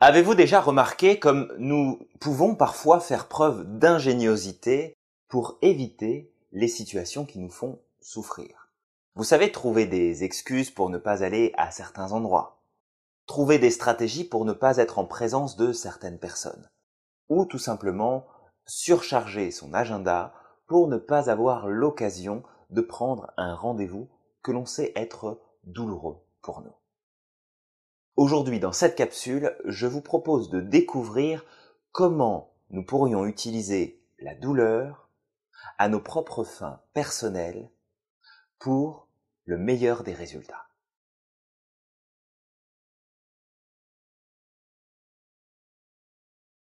Avez-vous déjà remarqué comme nous pouvons parfois faire preuve d'ingéniosité pour éviter les situations qui nous font souffrir? Vous savez trouver des excuses pour ne pas aller à certains endroits, trouver des stratégies pour ne pas être en présence de certaines personnes, ou tout simplement surcharger son agenda pour ne pas avoir l'occasion de prendre un rendez-vous que l'on sait être douloureux pour nous. Aujourd'hui, dans cette capsule, je vous propose de découvrir comment nous pourrions utiliser la douleur à nos propres fins personnelles pour le meilleur des résultats.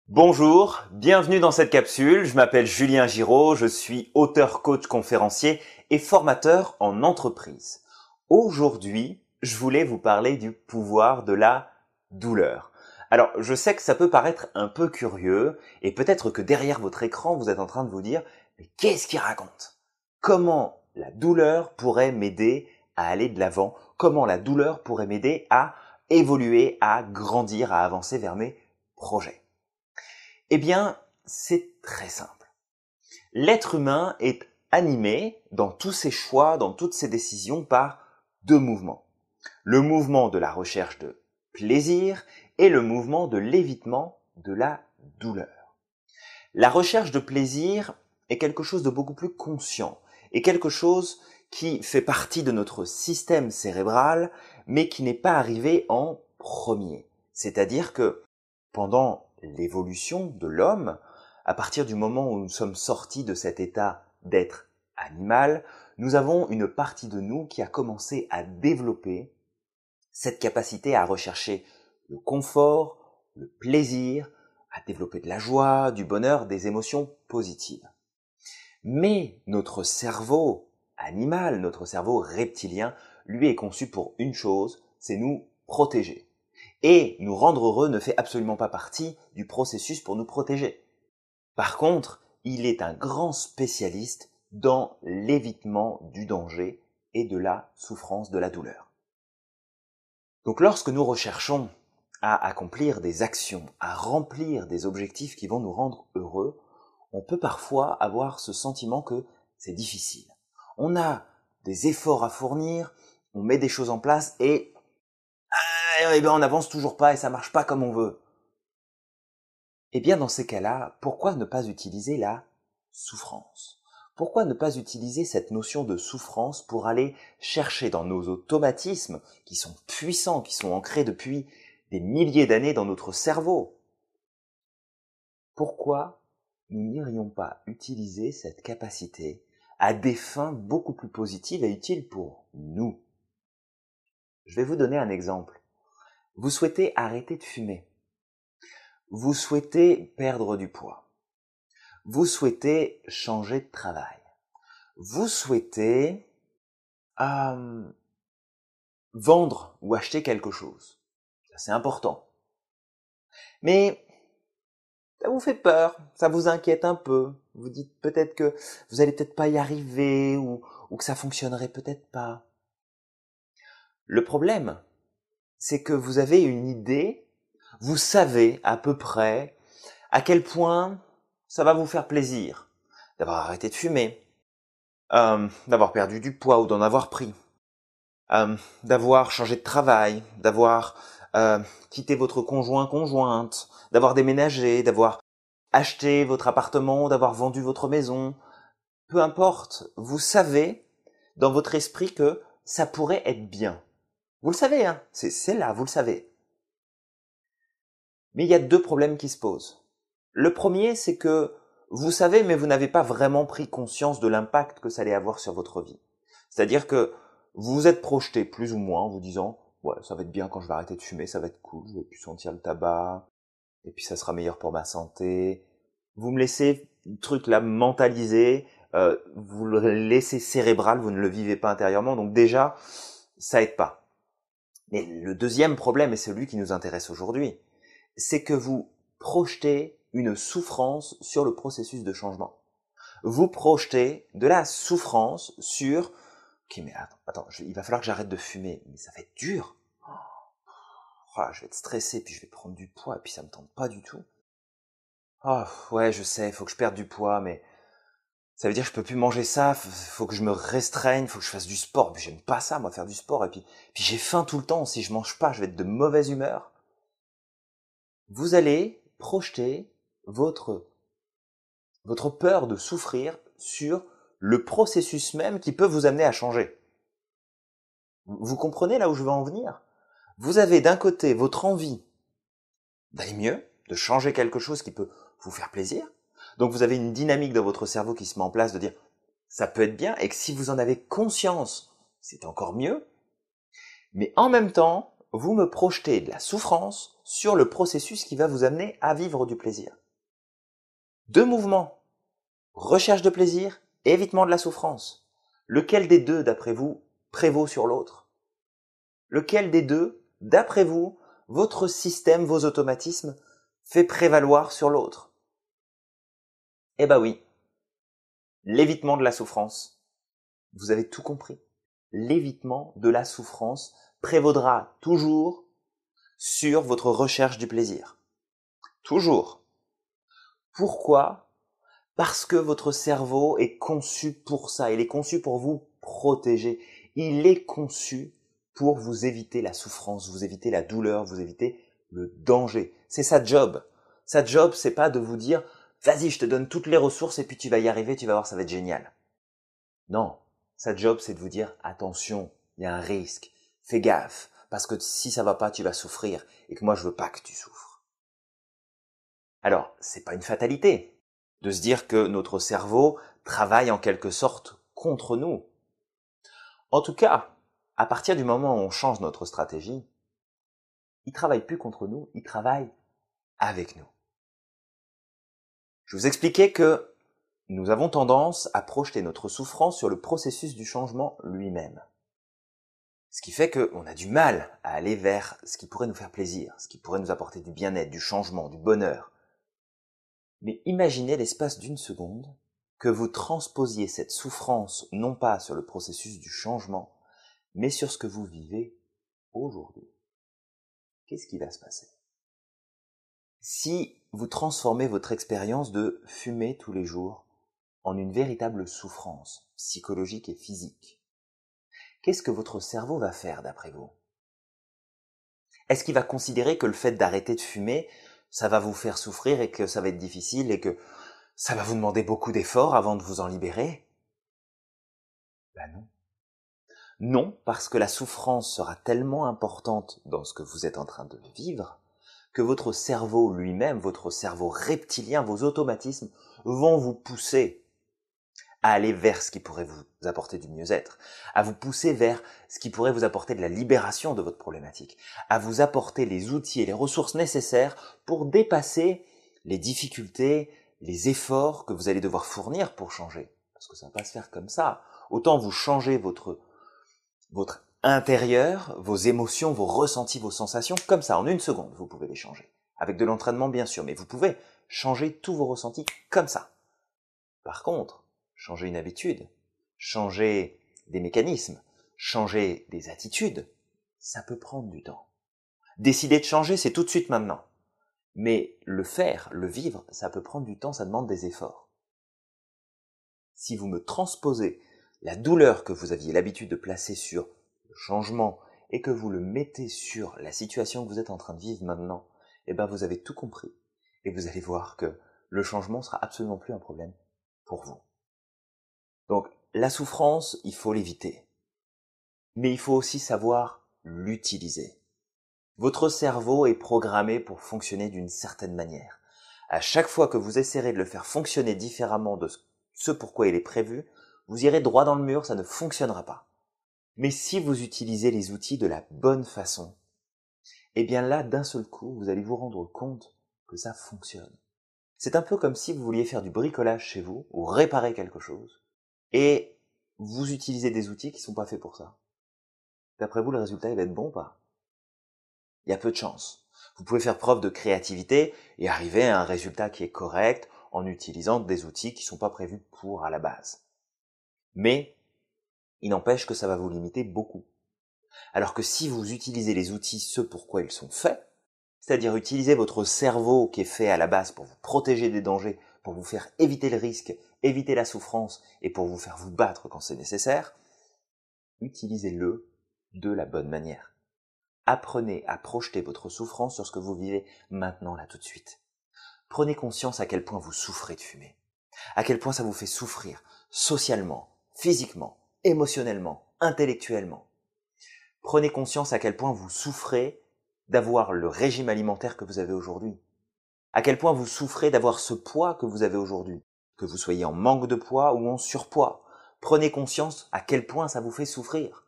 Bonjour, bienvenue dans cette capsule. Je m'appelle Julien Giraud, je suis auteur, coach, conférencier et formateur en entreprise. Aujourd'hui, je voulais vous parler du pouvoir de la douleur. Alors, je sais que ça peut paraître un peu curieux, et peut-être que derrière votre écran, vous êtes en train de vous dire, mais qu'est-ce qu'il raconte? Comment la douleur pourrait m'aider à aller de l'avant? Comment la douleur pourrait m'aider à évoluer, à grandir, à avancer vers mes projets? Eh bien, c'est très simple. L'être humain est animé dans tous ses choix, dans toutes ses décisions par deux mouvements le mouvement de la recherche de plaisir et le mouvement de l'évitement de la douleur. La recherche de plaisir est quelque chose de beaucoup plus conscient et quelque chose qui fait partie de notre système cérébral mais qui n'est pas arrivé en premier. C'est-à-dire que pendant l'évolution de l'homme, à partir du moment où nous sommes sortis de cet état d'être animal, nous avons une partie de nous qui a commencé à développer cette capacité à rechercher le confort, le plaisir, à développer de la joie, du bonheur, des émotions positives. Mais notre cerveau animal, notre cerveau reptilien, lui est conçu pour une chose, c'est nous protéger. Et nous rendre heureux ne fait absolument pas partie du processus pour nous protéger. Par contre, il est un grand spécialiste dans l'évitement du danger et de la souffrance, de la douleur. Donc lorsque nous recherchons à accomplir des actions, à remplir des objectifs qui vont nous rendre heureux, on peut parfois avoir ce sentiment que c'est difficile. On a des efforts à fournir, on met des choses en place et, ah, eh ben on n'avance toujours pas et ça marche pas comme on veut. Eh bien dans ces cas-là, pourquoi ne pas utiliser la souffrance? Pourquoi ne pas utiliser cette notion de souffrance pour aller chercher dans nos automatismes, qui sont puissants, qui sont ancrés depuis des milliers d'années dans notre cerveau? Pourquoi nous n'irions pas utiliser cette capacité à des fins beaucoup plus positives et utiles pour nous? Je vais vous donner un exemple. Vous souhaitez arrêter de fumer. Vous souhaitez perdre du poids vous souhaitez changer de travail. Vous souhaitez euh, vendre ou acheter quelque chose. C'est important. Mais ça vous fait peur, ça vous inquiète un peu. Vous dites peut-être que vous allez peut-être pas y arriver ou, ou que ça fonctionnerait peut-être pas. Le problème, c'est que vous avez une idée, vous savez à peu près à quel point ça va vous faire plaisir d'avoir arrêté de fumer, euh, d'avoir perdu du poids ou d'en avoir pris, euh, d'avoir changé de travail, d'avoir euh, quitté votre conjoint conjointe, d'avoir déménagé, d'avoir acheté votre appartement, d'avoir vendu votre maison. Peu importe, vous savez dans votre esprit que ça pourrait être bien. Vous le savez, hein, c'est là, vous le savez. Mais il y a deux problèmes qui se posent. Le premier, c'est que vous savez, mais vous n'avez pas vraiment pris conscience de l'impact que ça allait avoir sur votre vie. C'est-à-dire que vous vous êtes projeté plus ou moins en vous disant, ouais, ça va être bien quand je vais arrêter de fumer, ça va être cool, je vais plus sentir le tabac, et puis ça sera meilleur pour ma santé. Vous me laissez le truc là mentaliser, euh, vous le laissez cérébral, vous ne le vivez pas intérieurement, donc déjà, ça aide pas. Mais le deuxième problème, et celui qui nous intéresse aujourd'hui, c'est que vous projetez une souffrance sur le processus de changement. Vous projetez de la souffrance sur ok mais attends, attends il va falloir que j'arrête de fumer mais ça va être dur. Oh je vais être stressé, puis je vais prendre du poids, et puis ça me tente pas du tout. Oh, ouais, je sais, faut que je perde du poids, mais ça veut dire que je peux plus manger ça, faut que je me restreigne, faut que je fasse du sport. Mais j'aime pas ça, moi, faire du sport. Et puis, puis j'ai faim tout le temps. Si je mange pas, je vais être de mauvaise humeur. Vous allez projeter votre, peur de souffrir sur le processus même qui peut vous amener à changer. Vous comprenez là où je veux en venir? Vous avez d'un côté votre envie d'aller mieux, de changer quelque chose qui peut vous faire plaisir. Donc vous avez une dynamique dans votre cerveau qui se met en place de dire ça peut être bien et que si vous en avez conscience, c'est encore mieux. Mais en même temps, vous me projetez de la souffrance sur le processus qui va vous amener à vivre du plaisir. Deux mouvements. Recherche de plaisir, évitement de la souffrance. Lequel des deux, d'après vous, prévaut sur l'autre? Lequel des deux, d'après vous, votre système, vos automatismes, fait prévaloir sur l'autre? Eh ben oui. L'évitement de la souffrance. Vous avez tout compris. L'évitement de la souffrance prévaudra toujours sur votre recherche du plaisir. Toujours. Pourquoi? Parce que votre cerveau est conçu pour ça. Il est conçu pour vous protéger. Il est conçu pour vous éviter la souffrance, vous éviter la douleur, vous éviter le danger. C'est sa job. Sa job, c'est pas de vous dire vas-y, je te donne toutes les ressources et puis tu vas y arriver, tu vas voir, ça va être génial. Non, sa job, c'est de vous dire, attention, il y a un risque, fais gaffe, parce que si ça va pas, tu vas souffrir, et que moi, je veux pas que tu souffres. Alors, c'est pas une fatalité de se dire que notre cerveau travaille en quelque sorte contre nous. En tout cas, à partir du moment où on change notre stratégie, il travaille plus contre nous, il travaille avec nous. Je vous expliquais que nous avons tendance à projeter notre souffrance sur le processus du changement lui-même. Ce qui fait qu'on a du mal à aller vers ce qui pourrait nous faire plaisir, ce qui pourrait nous apporter du bien-être, du changement, du bonheur. Mais imaginez l'espace d'une seconde que vous transposiez cette souffrance non pas sur le processus du changement, mais sur ce que vous vivez aujourd'hui. Qu'est-ce qui va se passer? Si vous transformez votre expérience de fumer tous les jours en une véritable souffrance psychologique et physique. Qu'est-ce que votre cerveau va faire d'après vous? Est-ce qu'il va considérer que le fait d'arrêter de fumer, ça va vous faire souffrir et que ça va être difficile et que ça va vous demander beaucoup d'efforts avant de vous en libérer? Ben non. Non, parce que la souffrance sera tellement importante dans ce que vous êtes en train de vivre que votre cerveau lui-même, votre cerveau reptilien, vos automatismes vont vous pousser à aller vers ce qui pourrait vous apporter du mieux-être, à vous pousser vers ce qui pourrait vous apporter de la libération de votre problématique, à vous apporter les outils et les ressources nécessaires pour dépasser les difficultés, les efforts que vous allez devoir fournir pour changer. Parce que ça va pas se faire comme ça. Autant vous changez votre, votre intérieur, vos émotions, vos ressentis, vos sensations, comme ça, en une seconde, vous pouvez les changer. Avec de l'entraînement, bien sûr, mais vous pouvez changer tous vos ressentis comme ça. Par contre, changer une habitude, changer des mécanismes, changer des attitudes, ça peut prendre du temps. Décider de changer, c'est tout de suite maintenant. Mais le faire, le vivre, ça peut prendre du temps, ça demande des efforts. Si vous me transposez la douleur que vous aviez l'habitude de placer sur changement et que vous le mettez sur la situation que vous êtes en train de vivre maintenant, eh ben vous avez tout compris et vous allez voir que le changement sera absolument plus un problème pour vous. Donc la souffrance, il faut l'éviter. Mais il faut aussi savoir l'utiliser. Votre cerveau est programmé pour fonctionner d'une certaine manière. À chaque fois que vous essaierez de le faire fonctionner différemment de ce pourquoi il est prévu, vous irez droit dans le mur, ça ne fonctionnera pas. Mais si vous utilisez les outils de la bonne façon, eh bien là, d'un seul coup, vous allez vous rendre compte que ça fonctionne. C'est un peu comme si vous vouliez faire du bricolage chez vous ou réparer quelque chose et vous utilisez des outils qui sont pas faits pour ça. D'après vous, le résultat, il va être bon ou pas? Il y a peu de chance. Vous pouvez faire preuve de créativité et arriver à un résultat qui est correct en utilisant des outils qui sont pas prévus pour à la base. Mais il n'empêche que ça va vous limiter beaucoup. Alors que si vous utilisez les outils ce pour quoi ils sont faits, c'est-à-dire utiliser votre cerveau qui est fait à la base pour vous protéger des dangers, pour vous faire éviter le risque, éviter la souffrance et pour vous faire vous battre quand c'est nécessaire, utilisez-le de la bonne manière. Apprenez à projeter votre souffrance sur ce que vous vivez maintenant, là, tout de suite. Prenez conscience à quel point vous souffrez de fumer, à quel point ça vous fait souffrir, socialement, physiquement, émotionnellement, intellectuellement. Prenez conscience à quel point vous souffrez d'avoir le régime alimentaire que vous avez aujourd'hui, à quel point vous souffrez d'avoir ce poids que vous avez aujourd'hui, que vous soyez en manque de poids ou en surpoids. Prenez conscience à quel point ça vous fait souffrir.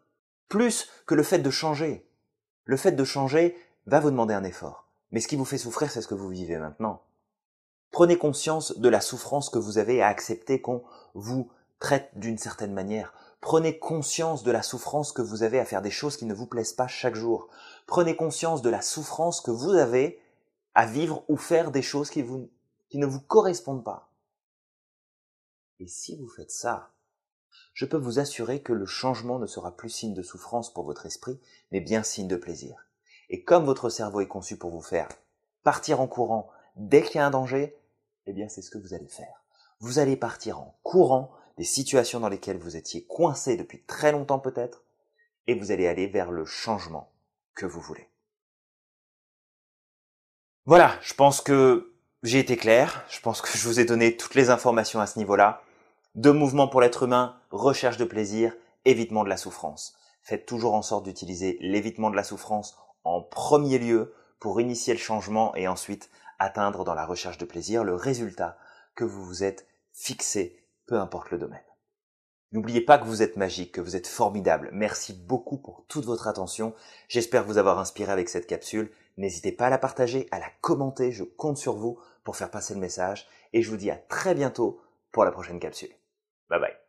Plus que le fait de changer. Le fait de changer va vous demander un effort. Mais ce qui vous fait souffrir, c'est ce que vous vivez maintenant. Prenez conscience de la souffrance que vous avez à accepter qu'on vous traite d'une certaine manière. Prenez conscience de la souffrance que vous avez à faire des choses qui ne vous plaisent pas chaque jour. Prenez conscience de la souffrance que vous avez à vivre ou faire des choses qui, qui ne vous correspondent pas. Et si vous faites ça, je peux vous assurer que le changement ne sera plus signe de souffrance pour votre esprit, mais bien signe de plaisir. Et comme votre cerveau est conçu pour vous faire partir en courant dès qu'il y a un danger, eh bien c'est ce que vous allez faire. Vous allez partir en courant des situations dans lesquelles vous étiez coincé depuis très longtemps peut-être, et vous allez aller vers le changement que vous voulez. Voilà, je pense que j'ai été clair, je pense que je vous ai donné toutes les informations à ce niveau-là. Deux mouvements pour l'être humain, recherche de plaisir, évitement de la souffrance. Faites toujours en sorte d'utiliser l'évitement de la souffrance en premier lieu pour initier le changement et ensuite atteindre dans la recherche de plaisir le résultat que vous vous êtes fixé, peu importe le domaine. N'oubliez pas que vous êtes magique, que vous êtes formidable. Merci beaucoup pour toute votre attention. J'espère vous avoir inspiré avec cette capsule. N'hésitez pas à la partager, à la commenter. Je compte sur vous pour faire passer le message. Et je vous dis à très bientôt pour la prochaine capsule. Bye bye.